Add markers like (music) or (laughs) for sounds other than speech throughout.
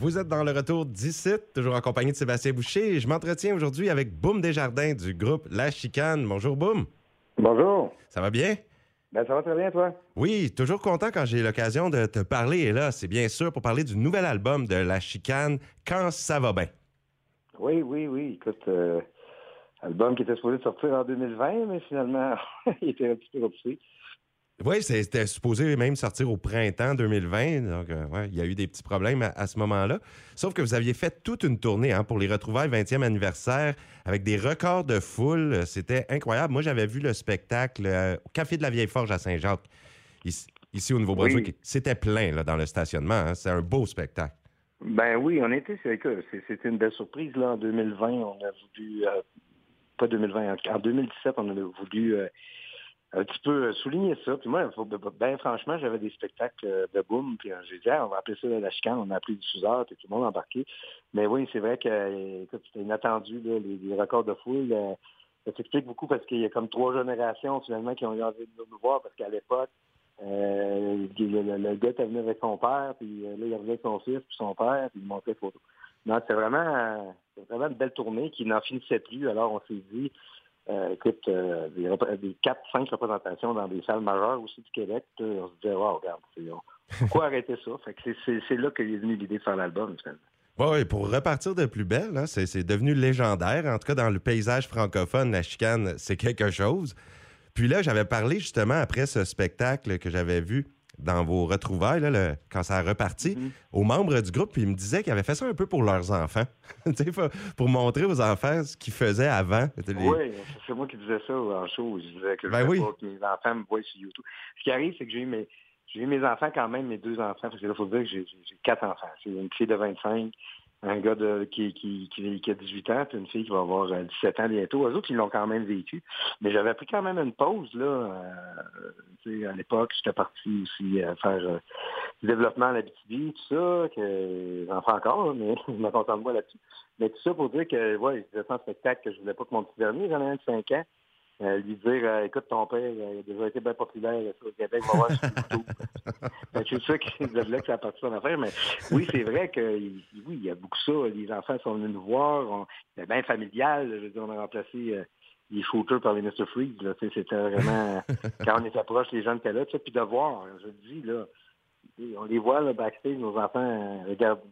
Vous êtes dans le retour d'ici, toujours en compagnie de Sébastien Boucher. je m'entretiens aujourd'hui avec Boum Desjardins du groupe La Chicane. Bonjour, Boum. Bonjour. Ça va bien? Ben, ça va très bien, toi? Oui, toujours content quand j'ai l'occasion de te parler. Et là, c'est bien sûr pour parler du nouvel album de La Chicane, Quand ça va bien. Oui, oui, oui. Écoute, euh, album qui était supposé sortir en 2020, mais finalement, (laughs) il était un petit peu repoussé. Oui, c'était supposé même sortir au printemps 2020. Donc, euh, ouais, il y a eu des petits problèmes à, ce moment-là. Sauf que vous aviez fait toute une tournée hein, pour les retrouvailles 20e anniversaire avec des records de foule. C'était incroyable. Moi, j'avais vu le spectacle euh, au Café de la Vieille Forge à Saint-Jacques, ici, au Nouveau-Brunswick. C'était plein là, dans le stationnement. Hein. C'est un beau spectacle. Ben oui, on était, c'était une belle surprise. Là, en 2020, on a voulu, euh, pas 2020, en 2017, on a voulu un petit peu euh, souligner ça. Puis moi, ben franchement, j'avais des spectacles euh, de boom, puis euh, j'ai dit, ah, on va appeler ça la chicane, on a appelé du diffuseur, puis tout le monde embarqué. Mais oui, c'est vrai que c'était inattendu, les, records de foule. ça s'explique beaucoup parce qu'il y a comme trois générations finalement qui ont eu envie de nous voir parce qu'à l'époque, le, gars était venu avec son père, puis là, il revenait avec son fils, puis son père, puis il montrait les photos. Non, c'est vraiment, vraiment une belle tournée qui n'en finissait plus. Alors, on s'est dit, euh, écoute, euh, des, des 4-5 représentations dans des salles majeures aussi du Québec, on se disait, wow, regarde, pourquoi (laughs) arrêter ça? Fait que c'est là qu'est venu l'idée de faire l'album, Oui, pour repartir de plus belle, hein, c'est devenu légendaire. En tout cas, dans le paysage francophone, la chicane, c'est quelque chose. Puis là, j'avais parlé justement après ce spectacle que j'avais vu dans vos retrouvailles, là, quand ça a reparti, mm-hmm. aux membres du groupe, puis ils me disaient qu'ils avaient fait ça un peu pour leurs enfants. (laughs) pour montrer aux enfants ce qu'ils faisaient avant. Oui, c'est moi qui disais ça en show. Je disais que je ben oui. pas que mes enfants me voient sur YouTube. Ce qui arrive, c'est que j'ai eu mes, j'ai eu mes enfants quand même, mes deux enfants, parce que là, il faut dire que j'ai, quatre enfants. C'est une fille de 25, un gars de, qui, qui, qui, a 18 ans, puis une fille qui va avoir 17 euh, ans bientôt. Eux autres, ils l'ont quand même vécu. Mais j'avais pris quand même une pause, là. Euh, à l'époque, j'étais parti aussi euh, faire euh, développement à la BTV, tout ça, que j'en fais encore, mais (laughs) je me contente moi là-dessus. Mais tout ça pour dire que, ouais, c'était un spectacle que je voulais pas que mon petit dernier, j'en ai un de 5 ans. Euh, lui dire euh, écoute ton père il a déjà été bien populaire au Québec va voir sur YouTube (laughs) c'est ça qui de là que ça a parti son affaire mais oui c'est vrai que oui il y a beaucoup ça les enfants sont venus nous voir c'était bien familial je veux dire on a remplacé euh, les shooters par les Mr. Freeze c'était vraiment (laughs) quand on est proche les gens étaient là puis de voir je le dis là on les voit là backstage nos enfants regarder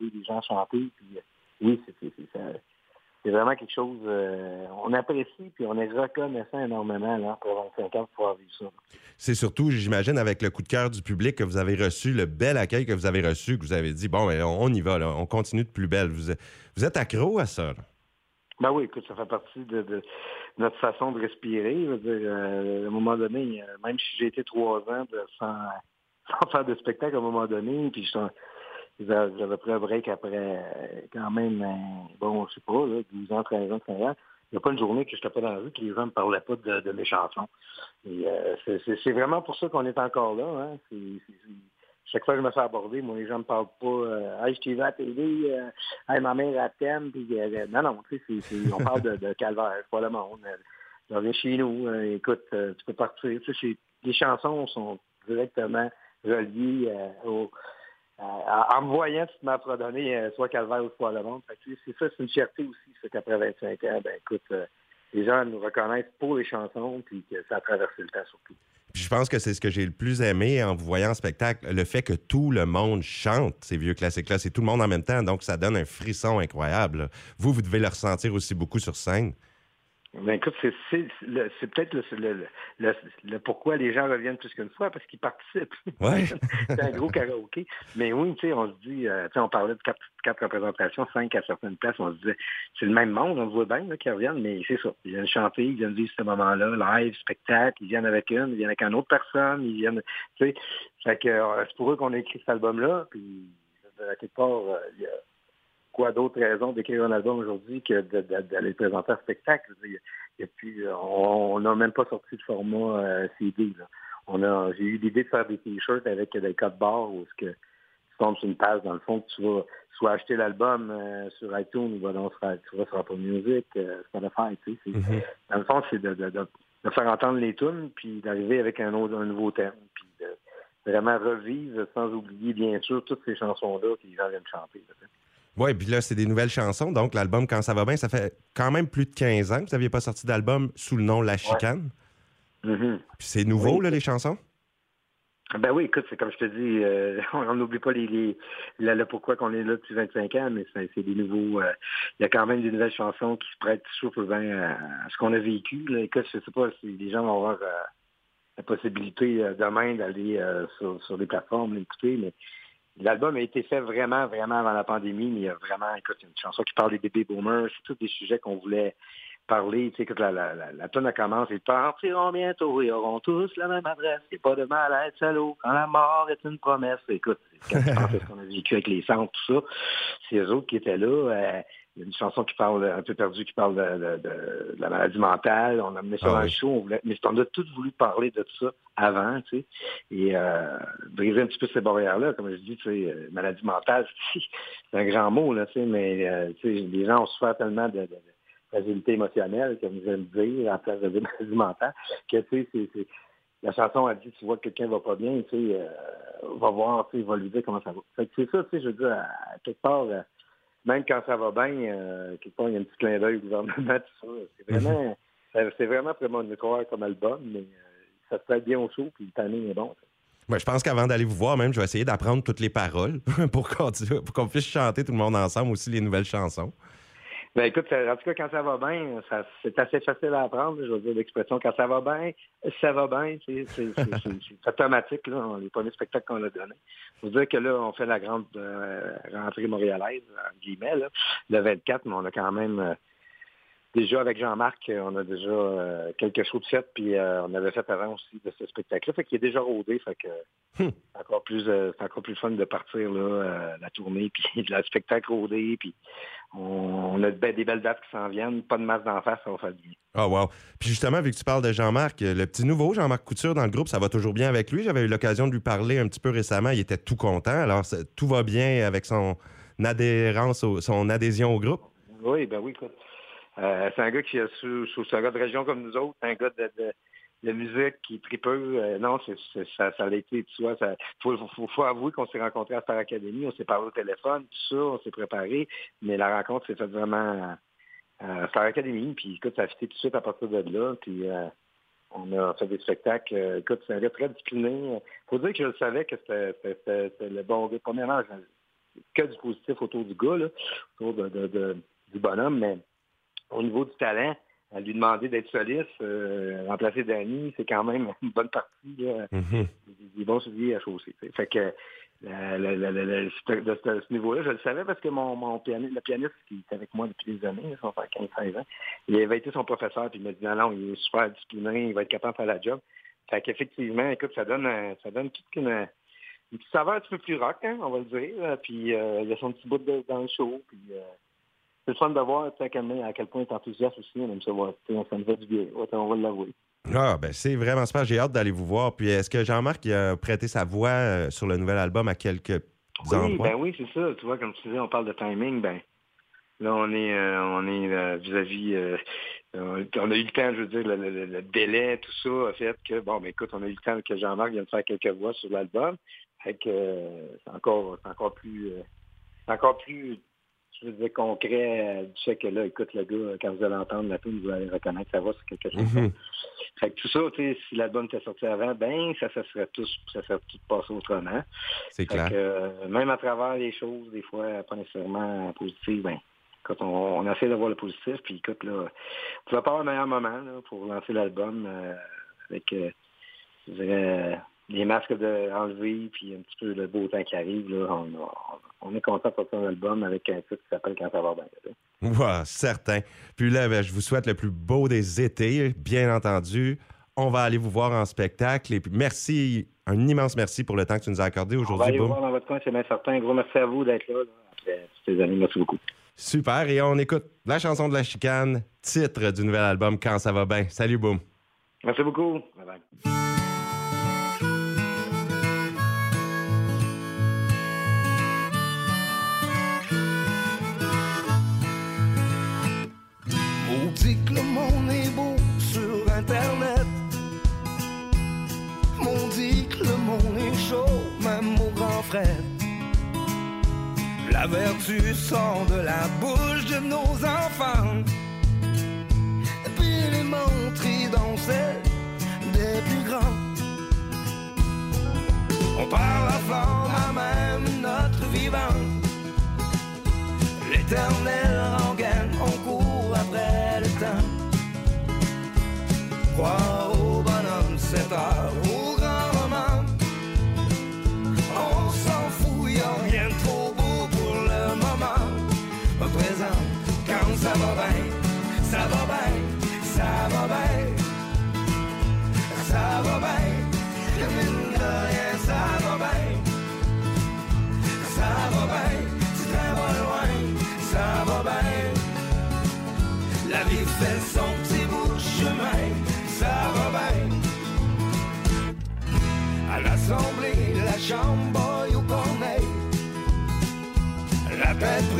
les gens chanter puis oui c'est c'est vraiment quelque chose, euh, on apprécie puis on est reconnaissant énormément là, pour 25 ans pour avoir vu ça. C'est surtout, j'imagine, avec le coup de cœur du public que vous avez reçu, le bel accueil que vous avez reçu, que vous avez dit, bon, ben, on y va, on continue de plus belle. Vous, vous êtes accro à ça? Ben oui, écoute, ça fait partie de, notre façon de respirer. Euh, à un moment donné, euh, même si j'ai été trois ans (laughs) sans, faire de spectacle à un moment donné, puis je j'avais pris un break après euh, quand même, euh, bon, je sais pas, là, 12 ans, 13 ans, 15 ans. Il n'y a pas une journée que je n'étais pas dans la rue que les gens ne me parlaient pas de, mes chansons. Euh, c'est vraiment pour ça qu'on est encore là. Hein. chaque fois que je me fais aborder, moi, les gens ne me parlent pas Hey, je t'ai vu à la télé, hey, ma mère à thème, puis non, non, sais, on parle de, calvaire, pas le monde. Je reviens chez nous, écoute, tu peux partir. Les chansons sont directement reliées au euh, en me voyant, tu m'as donné euh, soit Calvaire ou soit Le Monde. C'est ça, c'est une fierté aussi, c'est qu'après 25 ans, ben écoute, euh, les gens nous reconnaissent pour les chansons, puis que ça a traversé le temps surtout. Puis je pense que c'est ce que j'ai le plus aimé en vous voyant en spectacle, le fait que tout le monde chante ces vieux classiques-là. C'est tout le monde en même temps, donc ça donne un frisson incroyable. Vous, vous devez le ressentir aussi beaucoup sur scène. Ben écoute, c'est peut-être le, pourquoi les gens reviennent plus qu'une fois, parce qu'ils participent. Ouais. (laughs) c'est un gros karaoké. Mais oui, tu sais, on se dit, euh, tu sais, on parlait de quatre, quatre, représentations, cinq à certaines places, on se disait, c'est le même monde, on voit bien qu'ils reviennent, mais c'est ça. Ils viennent chanter, ils viennent vivre ce moment-là, live, spectacle, ils viennent avec une, ils viennent avec une autre personne, ils viennent, tu sais, fait que euh, c'est pour eux qu'on a écrit cet album-là, puis à quelque part, euh, il y a quoi d'autres raisons d'écrire un album aujourd'hui que d'aller présenter un spectacle? Et puis, on n'a même pas sorti de format euh, CD. On a, j'ai eu l'idée de faire des t-shirts avec des codes barres où que tu tombes sur une page, dans le fond, que tu vas soit acheter l'album euh, sur iTunes ou ben, tu vas sur Apple Music, euh, tu sais. Mm-hmm. Dans le fond, c'est de, faire entendre les tunes, puis d'arriver avec un, autre, un nouveau thème, puis de, vraiment revivre, sans oublier, bien sûr, toutes ces chansons-là que les gens viennent chanter. Oui, puis là, c'est des nouvelles chansons. Donc, l'album Quand ça va bien, ça fait quand même plus de 15 ans que vous n'aviez pas sorti d'album sous le nom La Chicane. Mm-hmm. Puis c'est nouveau, là, les chansons? Ben oui, écoute, c'est comme je te dis, euh, (laughs) on n'oublie pas les, les le, pourquoi qu'on est là depuis 25 ans, mais c'est des nouveaux. Euh, il y a quand même des nouvelles chansons qui se prêtent souple bien à, ce qu'on a vécu. Là. Écoute, je sais pas si les gens vont avoir euh, la possibilité demain d'aller sur, sur des plateformes l'écouter, mais l'album a été fait vraiment, vraiment avant la pandémie, mais il y a vraiment, écoute, une chanson qui parle des bébés boomers, c'est tous des sujets qu'on voulait parler, tu sais, que la, la, la, la tonne commence, ils partiront bientôt et auront tous la même adresse. Il pas de mal à être salaud quand la mort est une promesse. Écoute, quand ce qu'on a vécu avec les centres, tout ça, c'est eux autres qui étaient là. Euh, il y a une chanson qui parle, un peu perdue, qui parle de, de, la maladie mentale. On a mené ça ah dans le show, on voulait, mais on a tous voulu parler de tout ça avant, tu sais, et euh, briser un petit peu ces barrières-là. Comme je dis, tu sais, euh, maladie mentale, (laughs) c'est un grand mot, là, tu sais, mais euh, tu sais, les gens ont souffert tellement de, de fragilité émotionnelle, comme vous aimez dire, en place de (laughs) maladie mentale, que tu sais, c'est, la chanson a dit, tu vois que quelqu'un va pas bien, tu sais, euh, va voir, tu sais, va lui dire comment ça va. Fait que c'est ça, tu sais, je veux dire, à, quelque part, euh, même quand ça va bien, euh, quelque part, il y a un petit clin d'œil au gouvernement, tout ça. C'est vraiment, mhm. c'est vraiment prémonitoire comme album, mais ça se fait bien au show, puis le timing est bon. je pense qu'avant d'aller vous voir, même, je vais essayer d'apprendre toutes les paroles (laughs) pour qu'on puisse chanter tout le monde ensemble aussi les nouvelles chansons. Ben écoute, en tout cas, quand ça va bien, c'est assez facile à apprendre. Je veux dire, l'expression quand ça va bien, ça va bien, c'est automatique, là, les premiers spectacles qu'on a donnés. Faut dire que là, on fait la grande euh, rentrée montréalaise, en guillemets, le 24, mais on a quand même euh, déjà avec Jean-Marc, on a déjà euh, quelque chose de fait, puis on avait fait avant aussi de ce spectacle-là. Fait qu'il est déjà rodé, fait que hmm. c'est encore plus encore plus fun de partir là, la tournée, (laughs) puis le spectacle rodé, puis on a des belles dates qui s'en viennent, pas de masse d'en face, ça va faire bien. Ah, oh, wow. Puis justement, vu que tu parles de Jean-Marc, le petit nouveau Jean-Marc Couture dans le groupe, ça va toujours bien avec lui? J'avais eu l'occasion de lui parler un petit peu récemment. Il était tout content. Alors, tout va bien avec son adhérence, son adhésion au groupe? Oui, ben oui, écoute. Euh, c'est un gars qui est un gars de région comme nous autres, un gars de la musique qui tripeux. Euh, non, c'est, ça, ça a été, tu vois, il faut, faut, avouer qu'on s'est rencontrés à Star Academy, on s'est parlé au téléphone, tout ça, on s'est préparé, mais la rencontre s'est faite vraiment à Star Academy, puis écoute, ça a fité tout de suite à partir de là, puis euh, on a fait des spectacles. Euh, écoute, c'est un gars très discipliné. faut dire que je savais que c'était, le bon gars. Premièrement, que du positif autour du gars, là, autour de, du bonhomme, mais au niveau du talent, à lui demander d'être soliste, euh, remplacer Danny, c'est quand même (laughs) une bonne partie là, mm-hmm. des bons souliers à chausser. Fait que de ce, niveau-là, je le savais parce que mon, mon pianiste, le pianiste qui est avec moi depuis des années, son frère 15-16 ans, il avait été son professeur, puis il m'a dit non, non, il est super discipliné, il va être capable de faire la job. Fait qu'effectivement, écoute, ça donne ça donne toute une, une petite saveur un petit peu plus rock, hein, on va le dire. Puis euh, il y a son petit bout de, dans le show. Puis euh, c'est le fun de voir à quel point il est enthousiaste aussi. On aime ça voir. Ça me fait du bien. on va l'avouer. Ah, ben c'est vraiment super. J'ai hâte d'aller vous voir. Puis est-ce que Jean-Marc a prêté sa voix euh, sur le nouvel album à quelques oui, Ben oui, c'est ça. Tu vois, comme tu disais, on parle de timing. Ben là, on est, euh, on est euh, vis-à-vis. on a eu le temps, je veux dire, le, délai, tout ça a fait que, bon, ben écoute, on a eu le temps que Jean-Marc vienne faire quelques voix sur l'album. Fait que c'est encore, encore plus, encore plus je veux dire, concret du fait que là, écoute, le gars, quand vous allez entendre la tune, vous allez reconnaître sa voix, c'est quelque chose. Mm-hmm. Fait que tout ça, tu sais, si l'album était sorti avant, ben, ça, ça serait tout, ça serait tout passé autrement. C'est clair. Que, euh, même à travers les choses, des fois, pas nécessairement positives, ben, quand on, on, essaie de voir le positif, puis écoute, là, tu vas pas avoir un meilleur moment, là, pour lancer l'album, euh, avec, euh, je dirais, les masques de enlever, puis un petit peu le beau temps qui arrive, là, on, on, est content de sortir un album avec un titre qui s'appelle Quand ça va bien. Ouais, certain. Puis là, ben, je vous souhaite le plus beau des étés, bien entendu. On va aller vous voir en spectacle. Et puis merci, un immense merci pour le temps que tu nous as accordé aujourd'hui. On va aller voir dans votre coin, c'est bien certain. Un gros merci à vous d'être là, ces années. Merci beaucoup. Super. Et on écoute la chanson de la chicane, titre du nouvel album Quand ça va bien. Salut, Boom. Merci beaucoup. Bye bye. On dit que le monde est beau sur Internet. On dit que le monde est chaud, même au grand frère. La vertu sort de la bouche de nos enfants. Et puis les montres dans celle des plus grands. On parle à flamme à même notre vivant. L'éternel au grand. On s'en fout, y'a rien de trop beau pour le moment. Au présent, quand ça va bien, ça va bien, ça va bien, chambre où qu'on est. La tête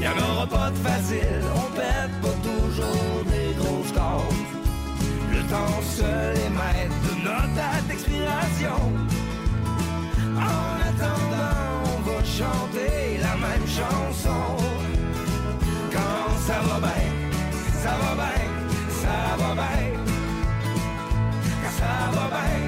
Y'en aura pas de facile, on pète pas toujours des grosses cordes. Le temps seul est maître de notre date d'expiration. En attendant, on va chanter la même chanson. Quand ça va bien, ça va bien, ça va bien. Ça va bien.